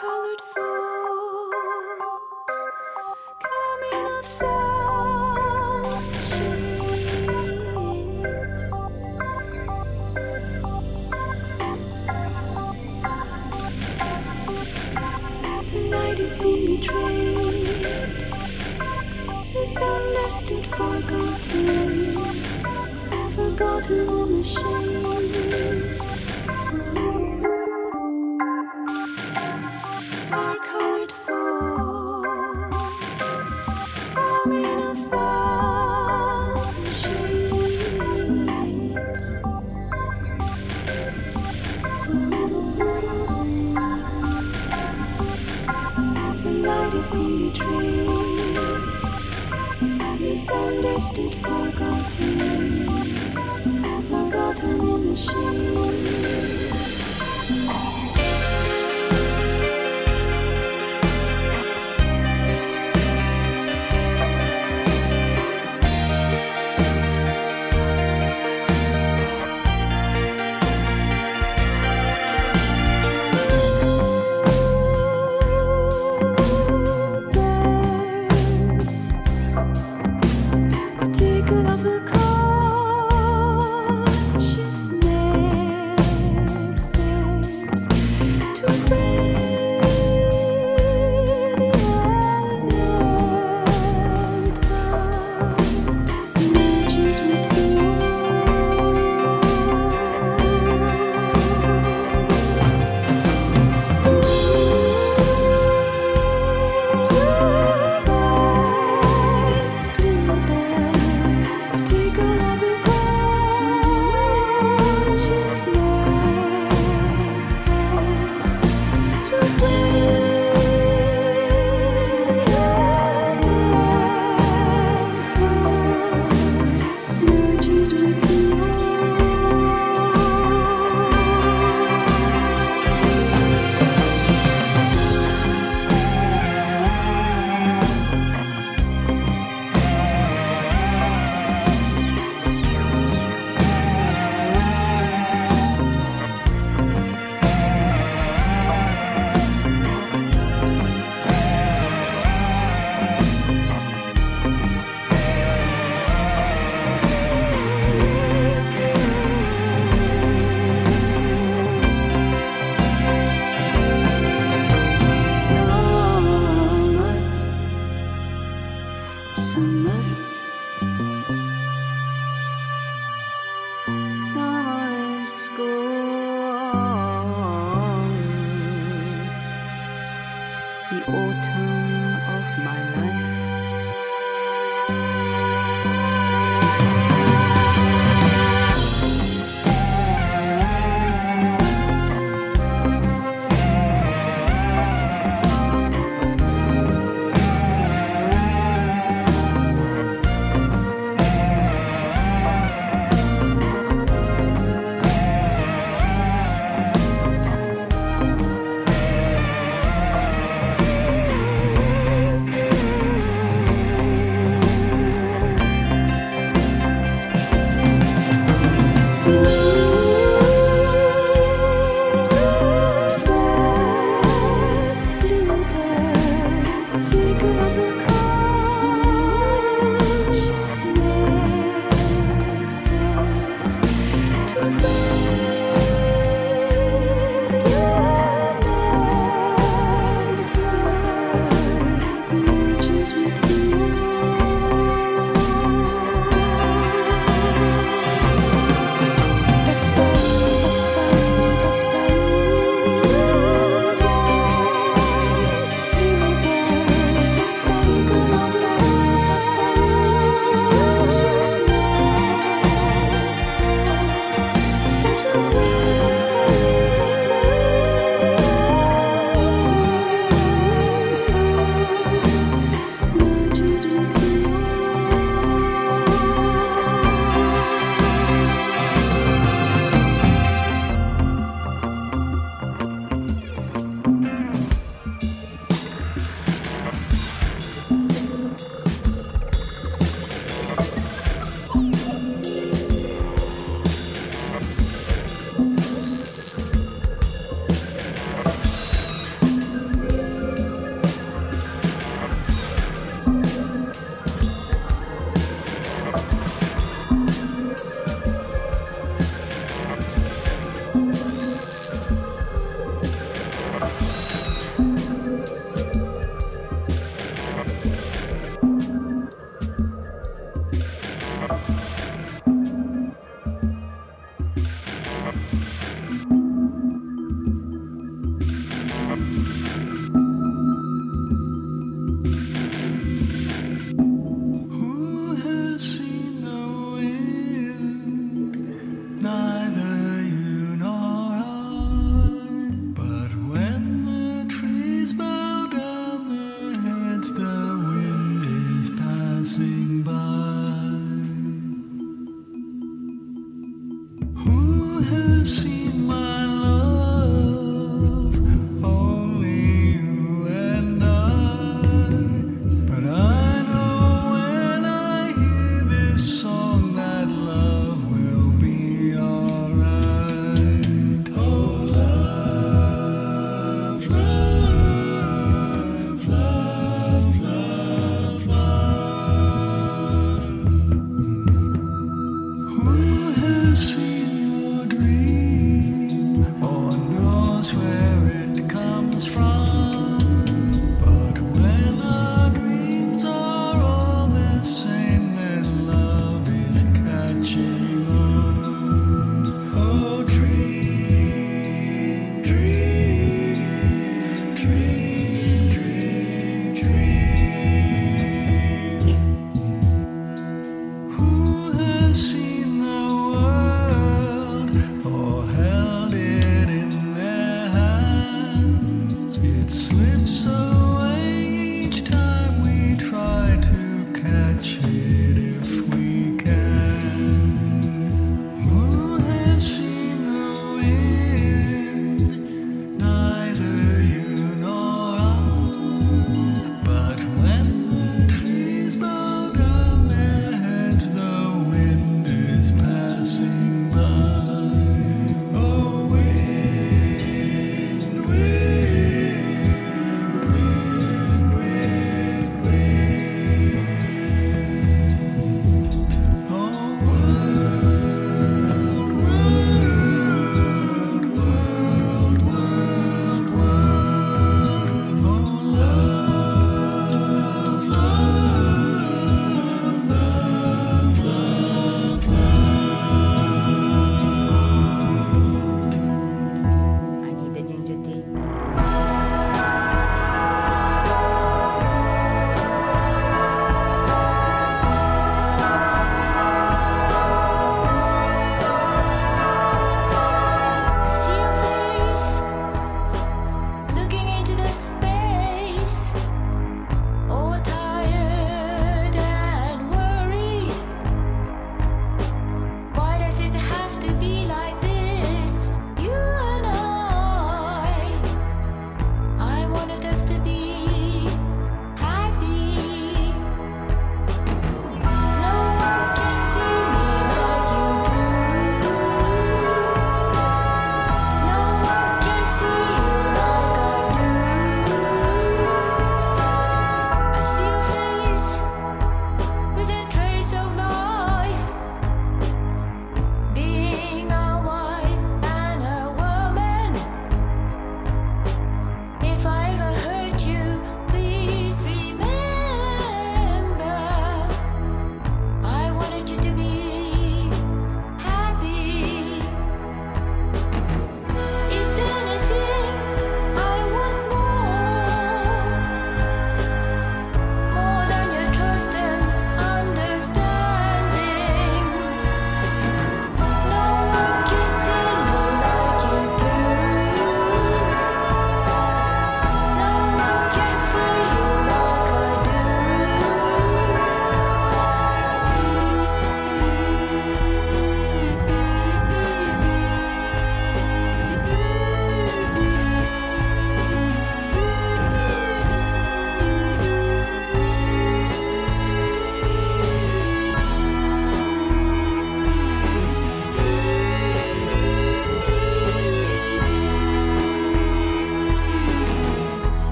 colored come in a thousand shades. The night is being betrayed, misunderstood, forgotten, forgotten in the shade. 心。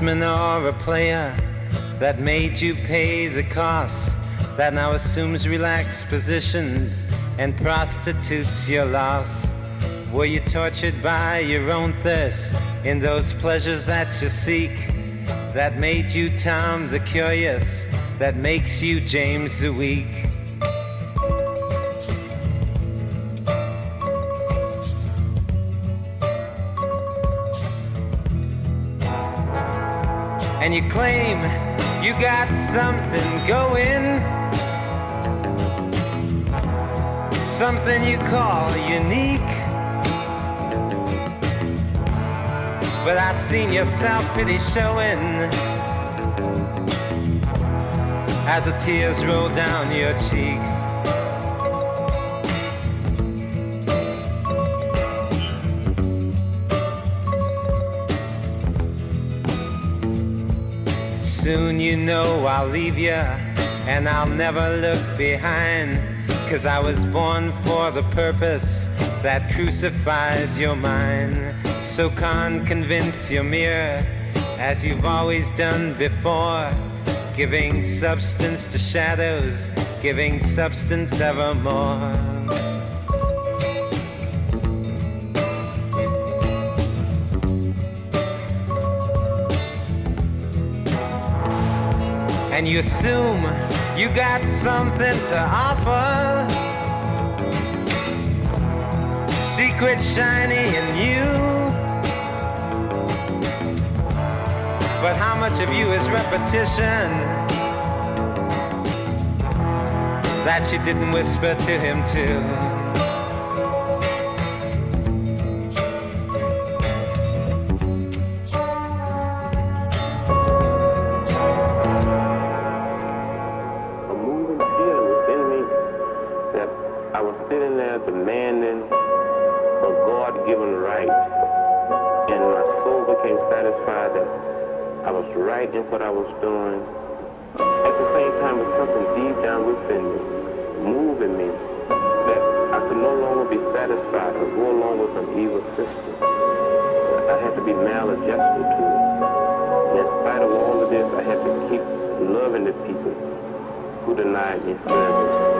A or a player that made you pay the cost? That now assumes relaxed positions and prostitutes your loss? Were you tortured by your own thirst in those pleasures that you seek? That made you Tom the Curious, that makes you James the Weak? Got something going, something you call unique. But I seen your self pity showing as the tears roll down your cheeks. You know I'll leave you and I'll never look behind. Cause I was born for the purpose that crucifies your mind. So can't convince your mirror as you've always done before. Giving substance to shadows, giving substance evermore. And you assume you got something to offer. Secret shiny in you. But how much of you is repetition that you didn't whisper to him too? What I was doing. At the same time, was something deep down within me, moving me, that I could no longer be satisfied or go along with an evil system. I had to be maladjusted to it. And in spite of all of this, I had to keep loving the people who denied me service.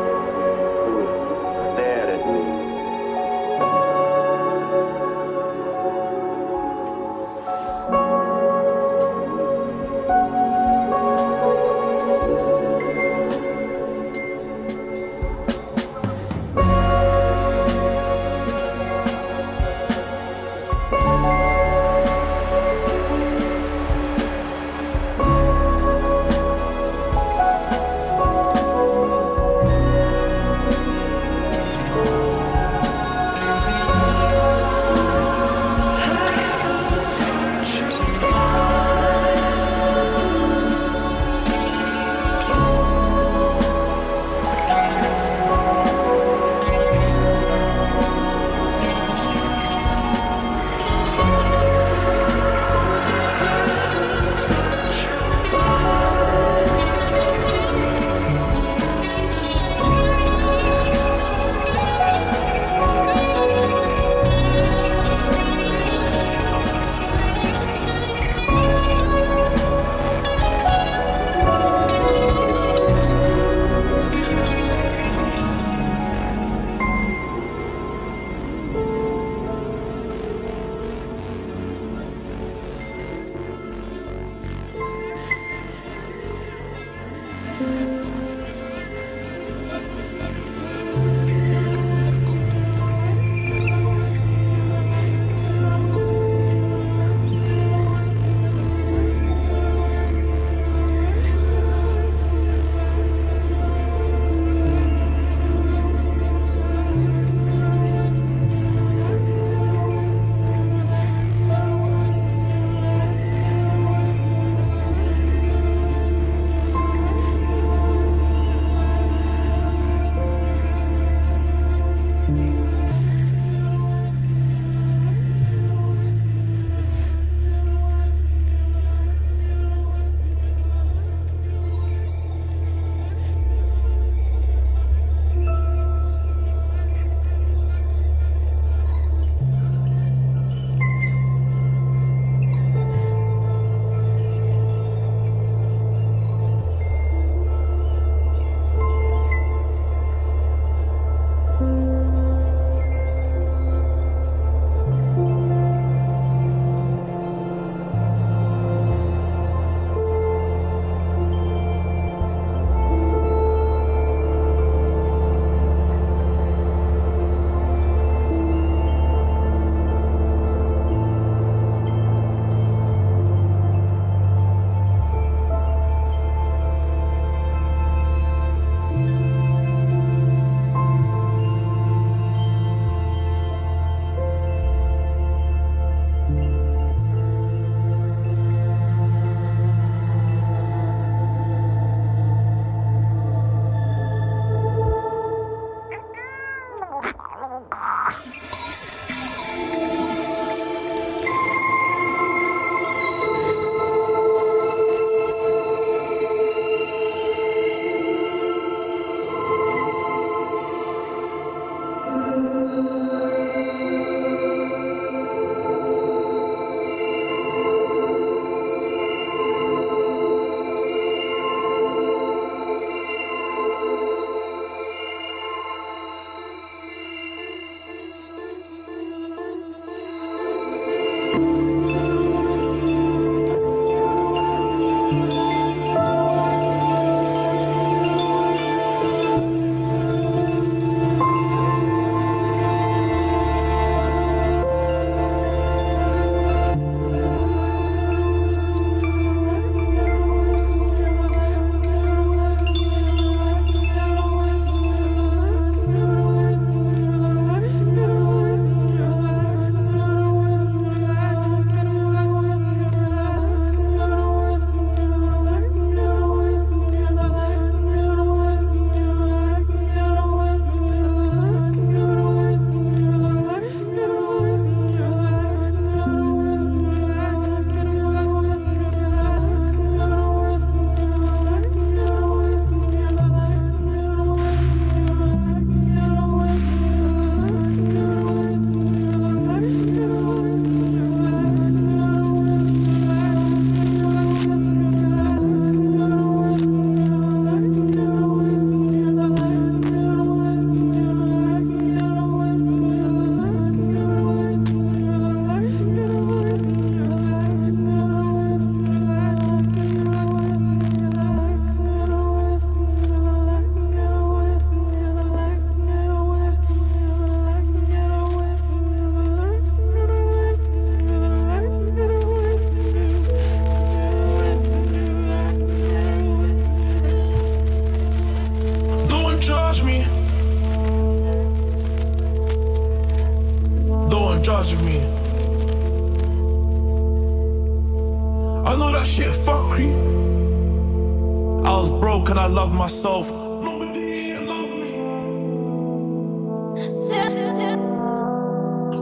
myself.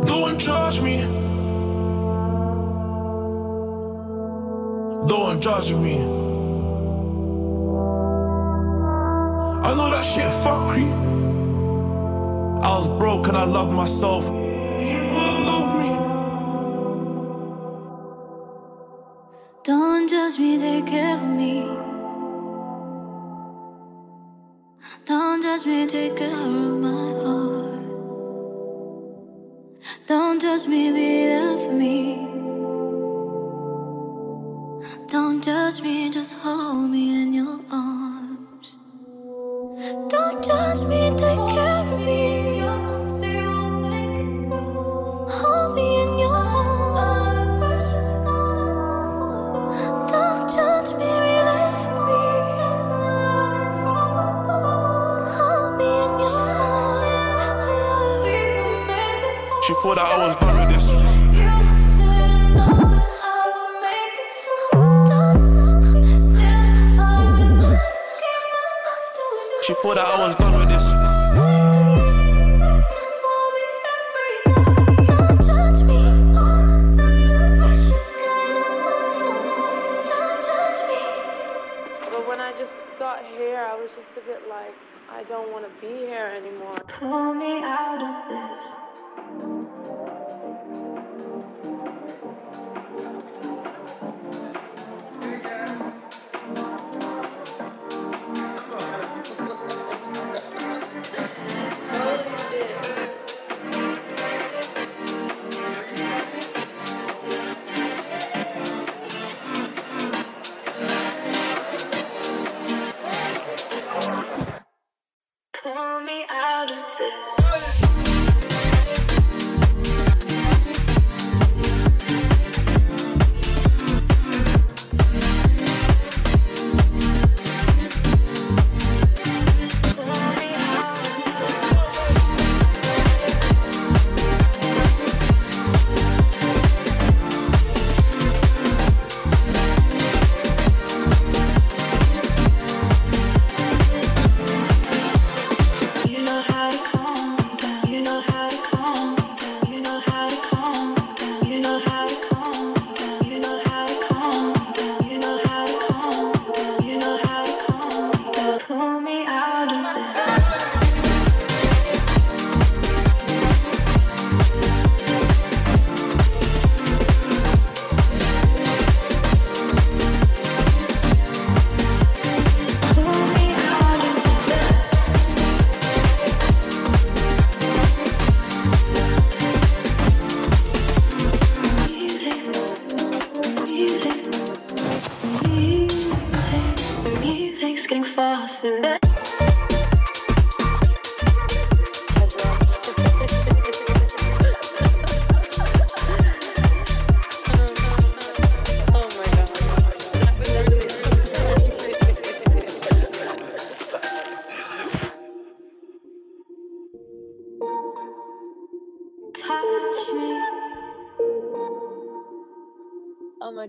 Don't judge me. Don't judge me. I know that shit fuckery. I was broke and I loved myself.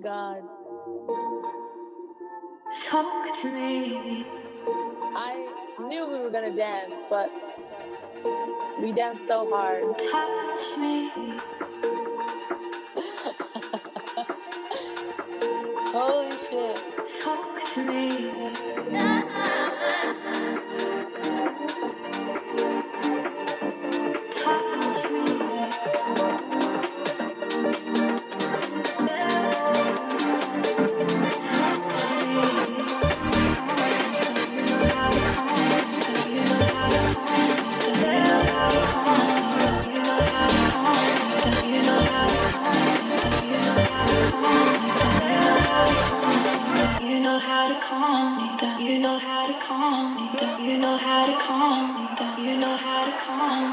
God. Talk to me. I knew we were gonna dance, but we danced so hard. Touch me. Holy shit. Talk to me. how to calm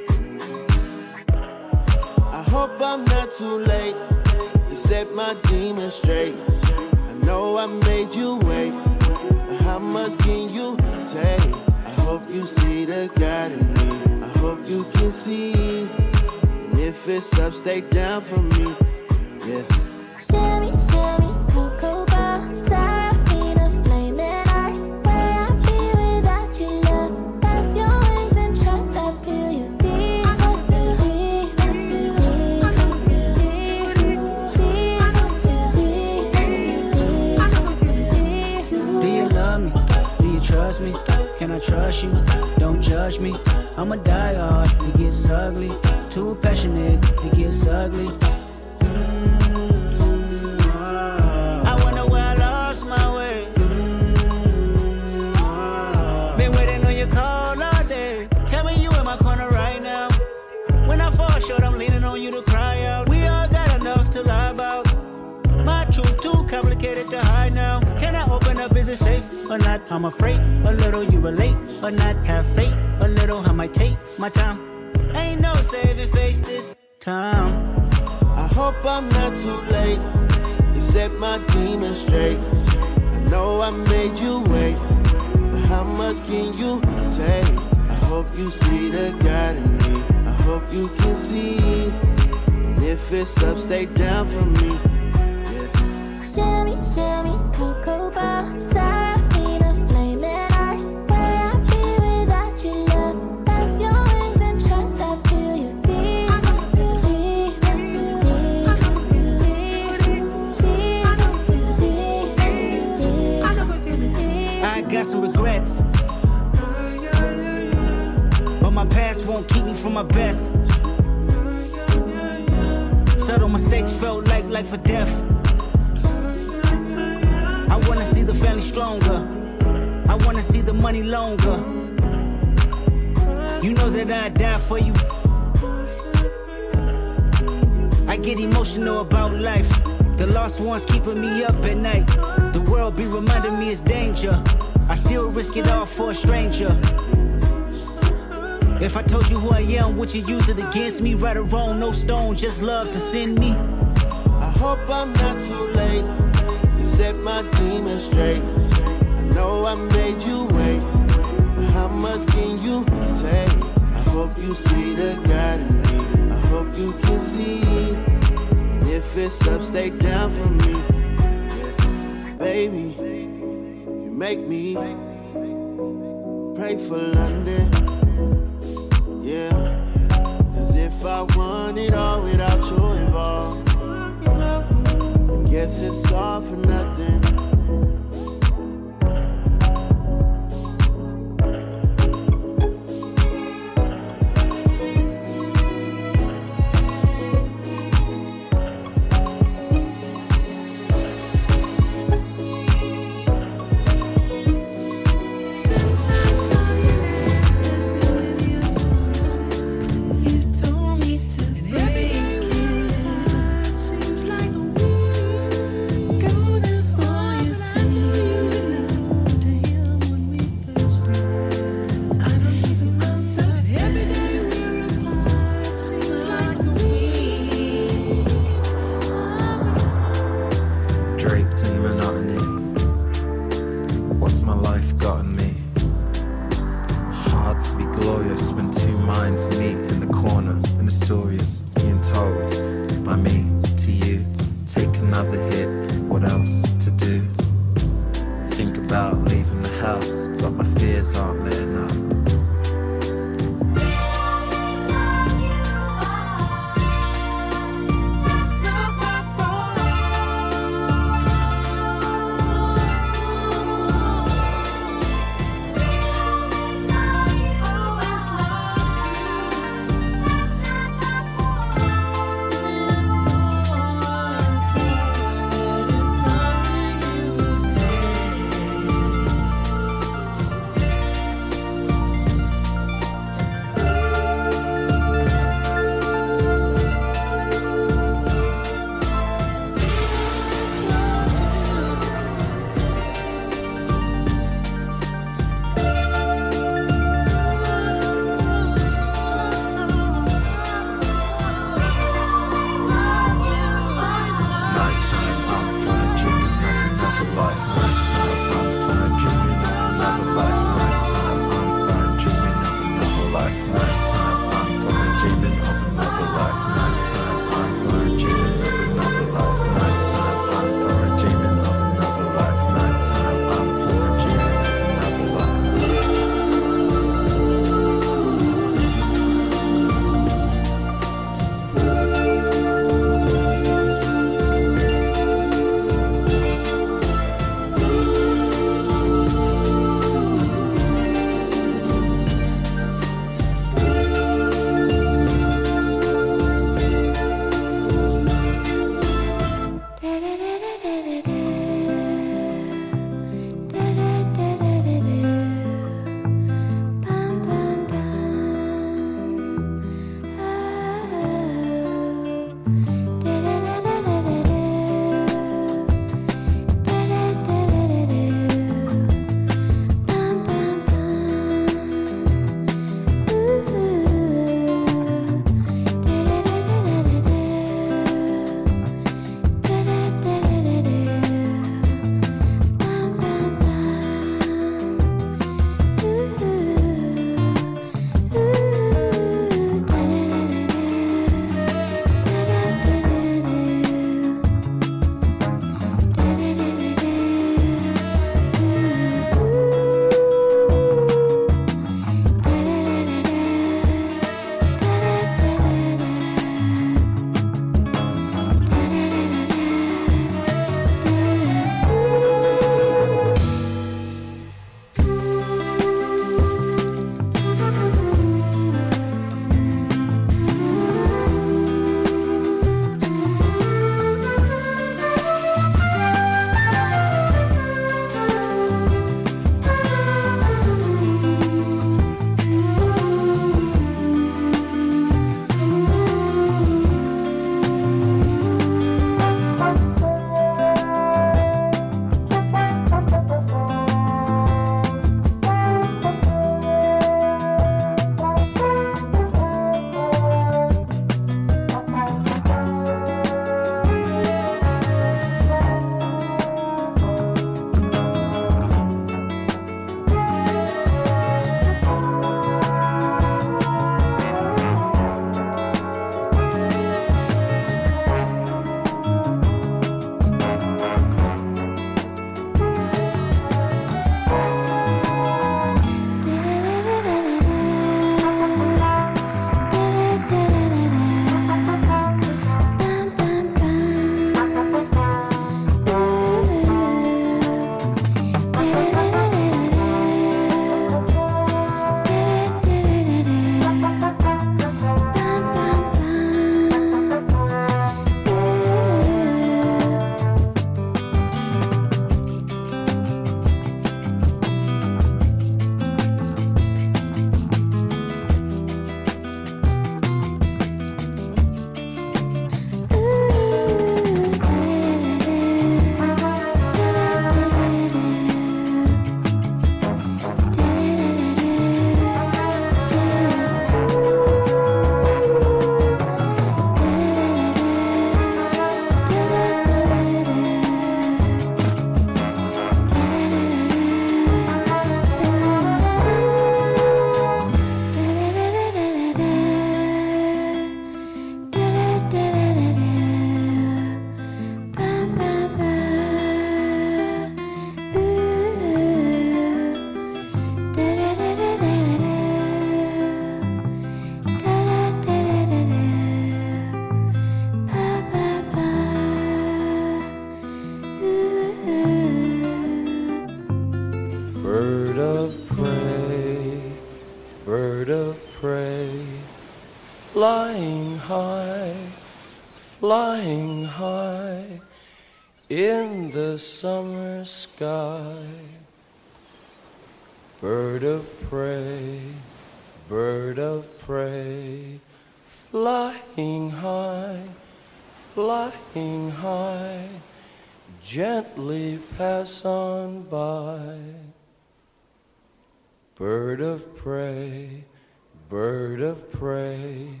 bird of prey,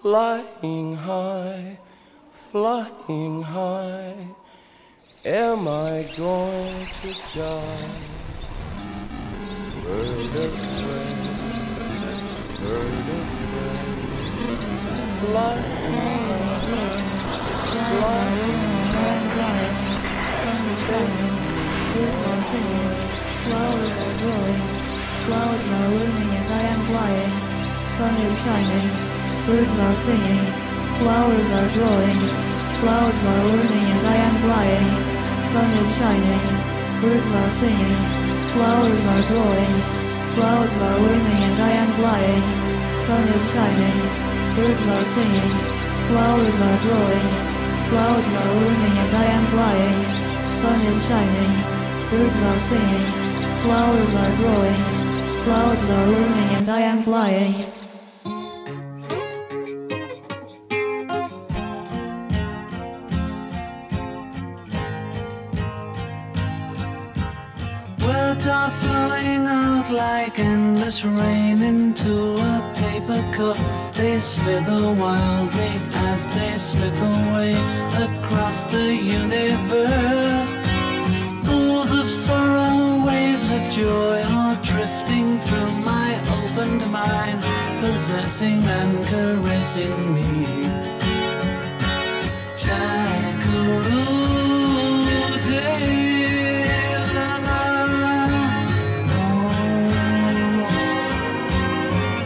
flying high, flying high, am I going to die? Bird of prey, bird of prey, flying high, flying high, Flowers are growing, clouds are looming and I am flying. Sun is shining, birds are singing, flowers are growing, clouds are looming and I am flying. Sun is shining, birds are singing, flowers are growing, clouds are looming and I am flying. Sun is shining, birds are singing, flowers are growing, clouds are looming and I am flying. Sun is shining, birds are singing, flowers are growing, clouds are looming and I am flying. Words are flowing out like endless rain into a paper cup. They slither wildly as they slip away across the universe. Of joy are drifting through my opened mind, possessing and caressing me.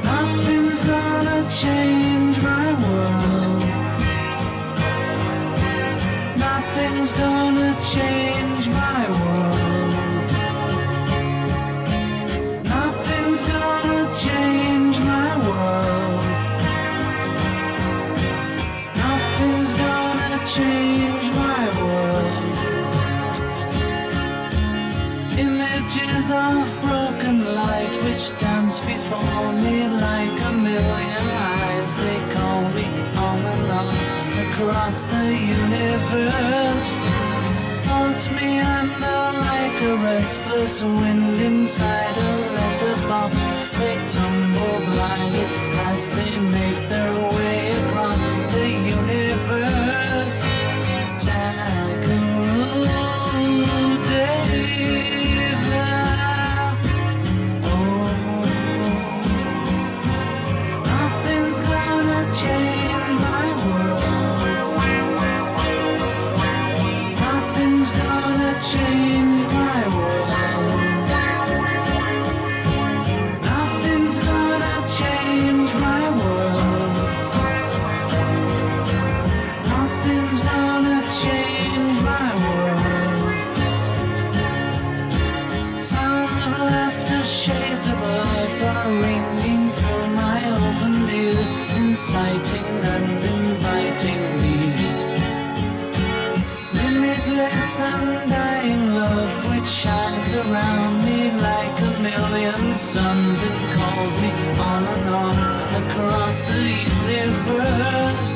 Nothing's gonna change my world. Nothing's gonna Of broken light which dance before me like a million eyes. They call me on and on across the universe. Floats me under like a restless wind inside a letterbox. They tumble blindly as they make their way across Calls me on and on across the universe.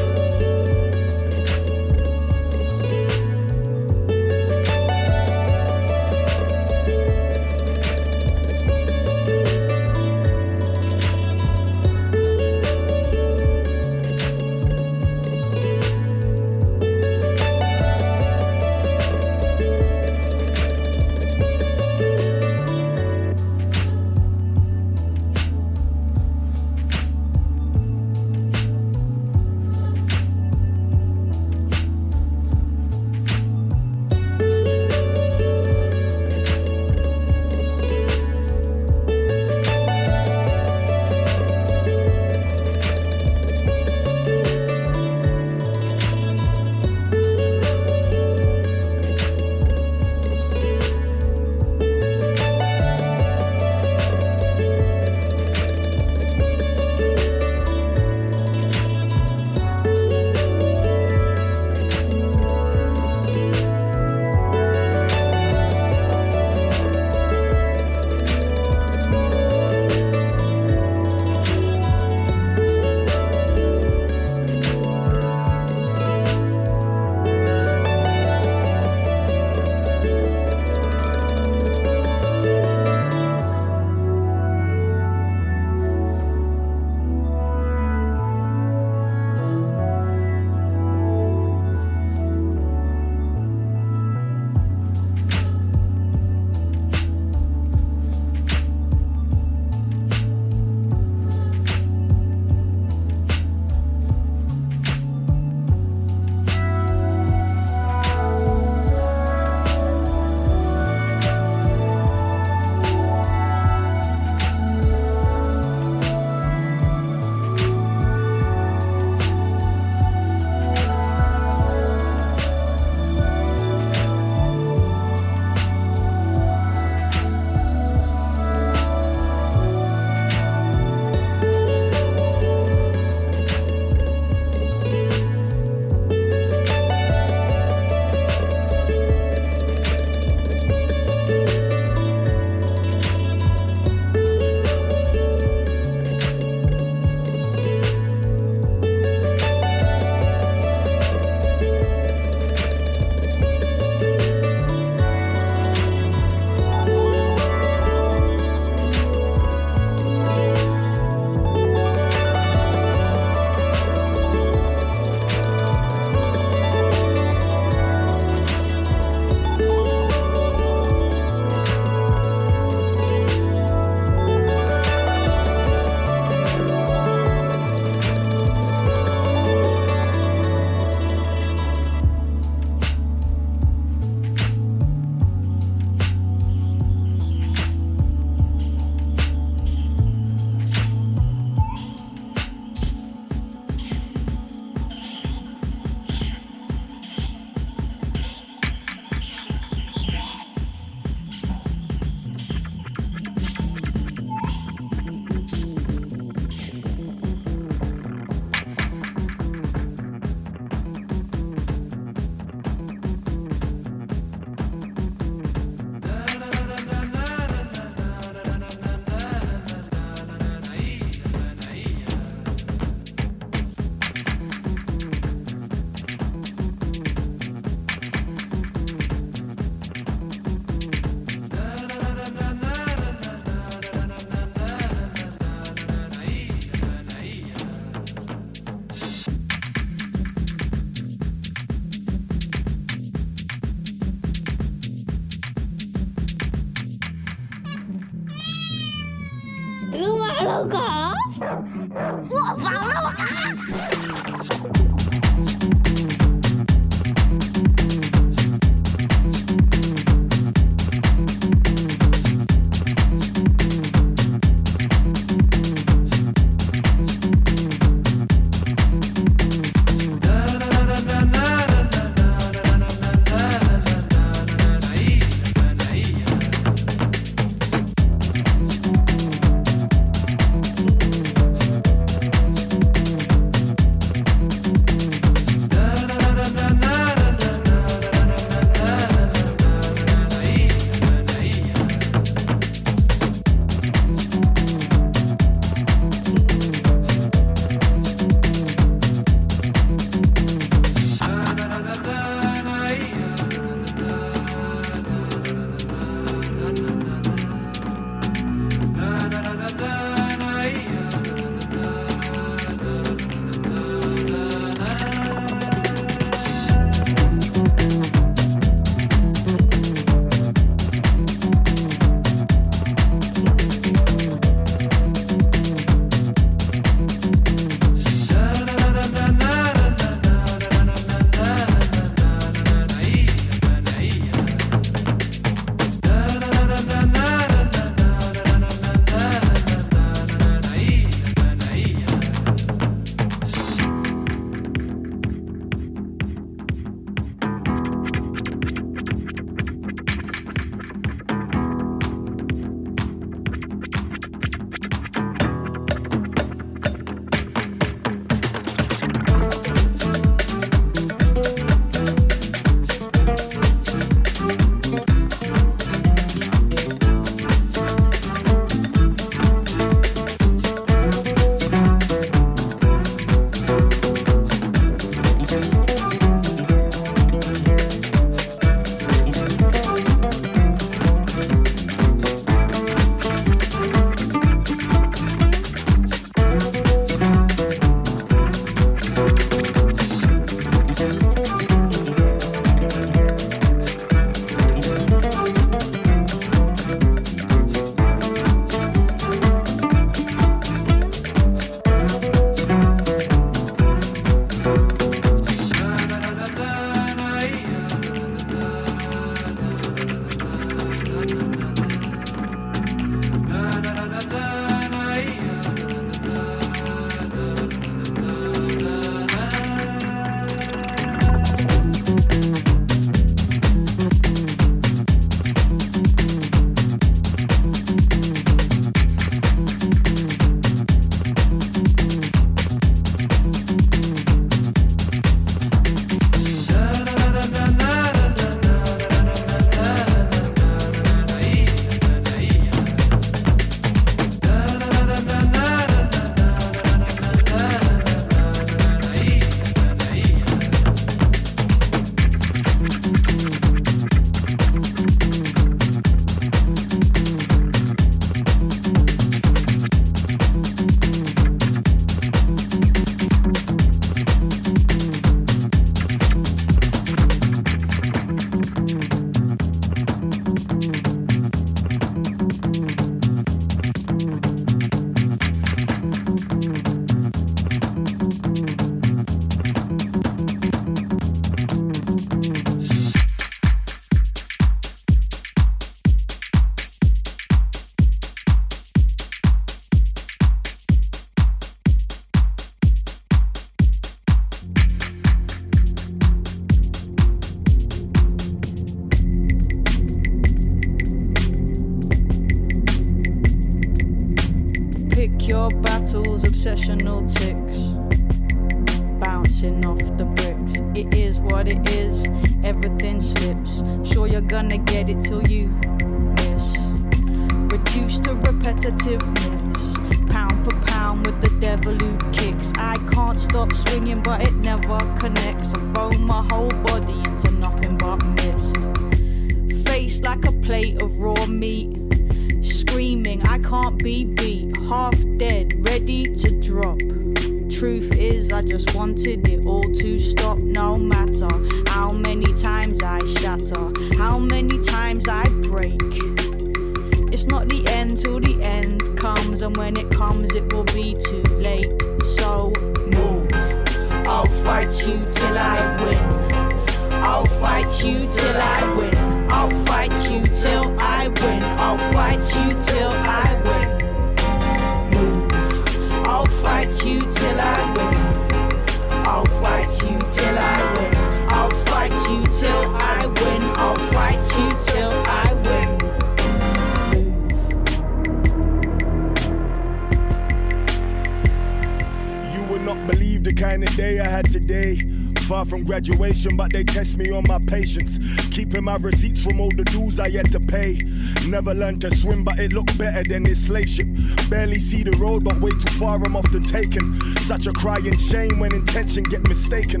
Day I had today. Far from graduation, but they test me on my patience. Keeping my receipts from all the dues I had to pay. Never learned to swim, but it looked better than this slave ship. Barely see the road, but way too far, I'm often taken. Such a crying shame when intention get mistaken.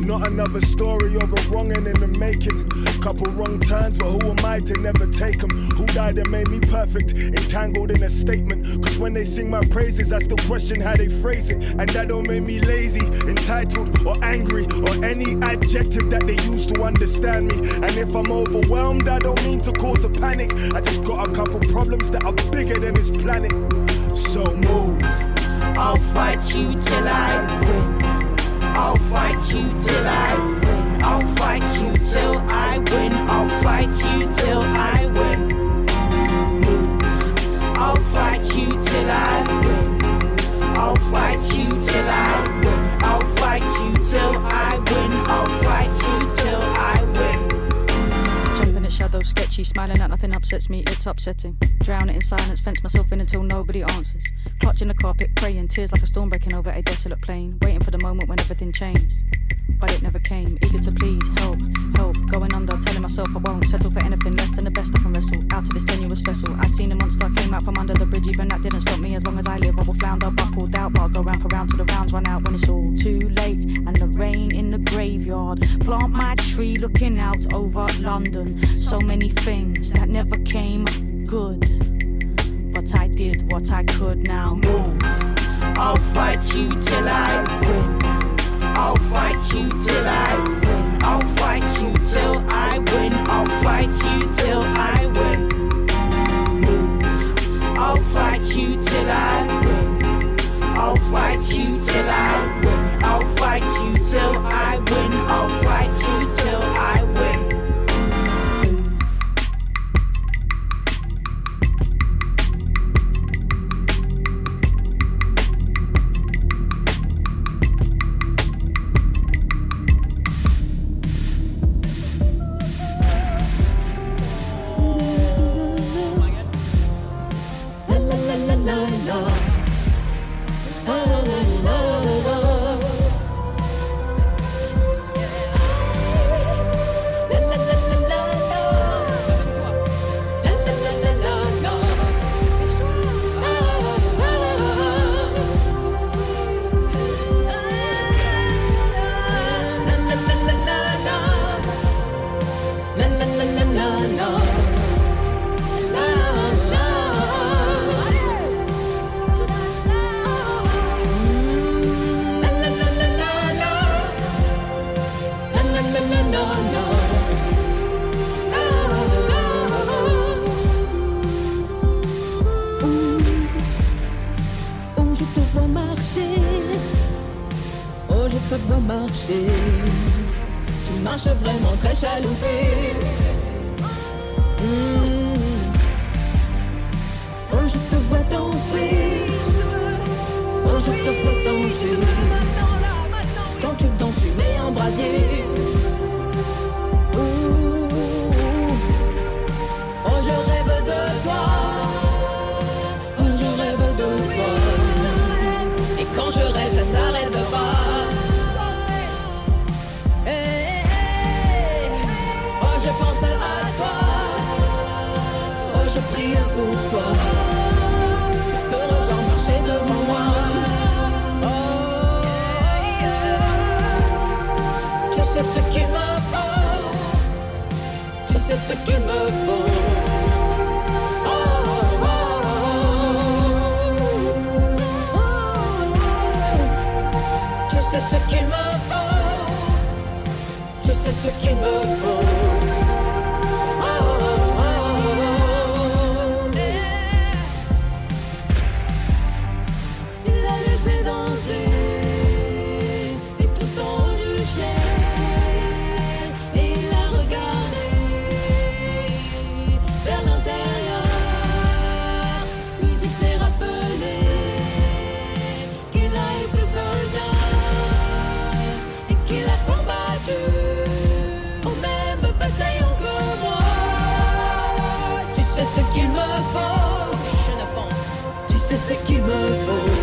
Not another story of a wronging in the making. Couple wrong turns, but who am I to never take them? Who died and made me perfect? Entangled in a statement. Cause when they sing my praises, I still question how they phrase it. And that don't make me lazy, entitled, or angry, or any adjective that they use to understand me. And if I'm overwhelmed, I don't mean to cause a panic. I just got a couple problems that are bigger than this planet. So move. I'll fight you till I win. I'll fight you till I win. I'll fight you till I win. I'll fight you till I win. Move. I'll fight you till I win. I'll fight you till I win. I'll fight you till I Sketchy, smiling at nothing upsets me, it's upsetting. Drown it in silence, fence myself in until nobody answers. Clutching the carpet, praying, tears like a storm breaking over a desolate plain. Waiting for the moment when everything changed. But it never came, eager to please, help, help. Going under, telling myself I won't settle for anything less than the best I can wrestle. Out of this tenuous vessel, I seen a monster came out from under the bridge, even that didn't stop me. As long as I live, I will flounder, buckled out, but I'll go round for round till the rounds run out when it's all too late. And the rain in the graveyard, plant my tree looking out over London. So many things that never came good, but I did what I could now. Move. I'll fight you till I win. I'll fight you till I win. I'll fight you till I win. I'll fight you till I win. Move. I'll fight you till I win. I'll fight you till I win. I'll fight you till I win. I'll fight you je te vois marcher. Tu marches vraiment très chaloupé. Mm. Oh, je te vois danser. Oh, je te vois danser. Quand tu danses, tu mets en brasier. Sais ce qu'il me faut. Oh, oh, oh. Tu sais ce qu'il me faut. Tu sais ce qu'il me faut. Ce qu'il me faut.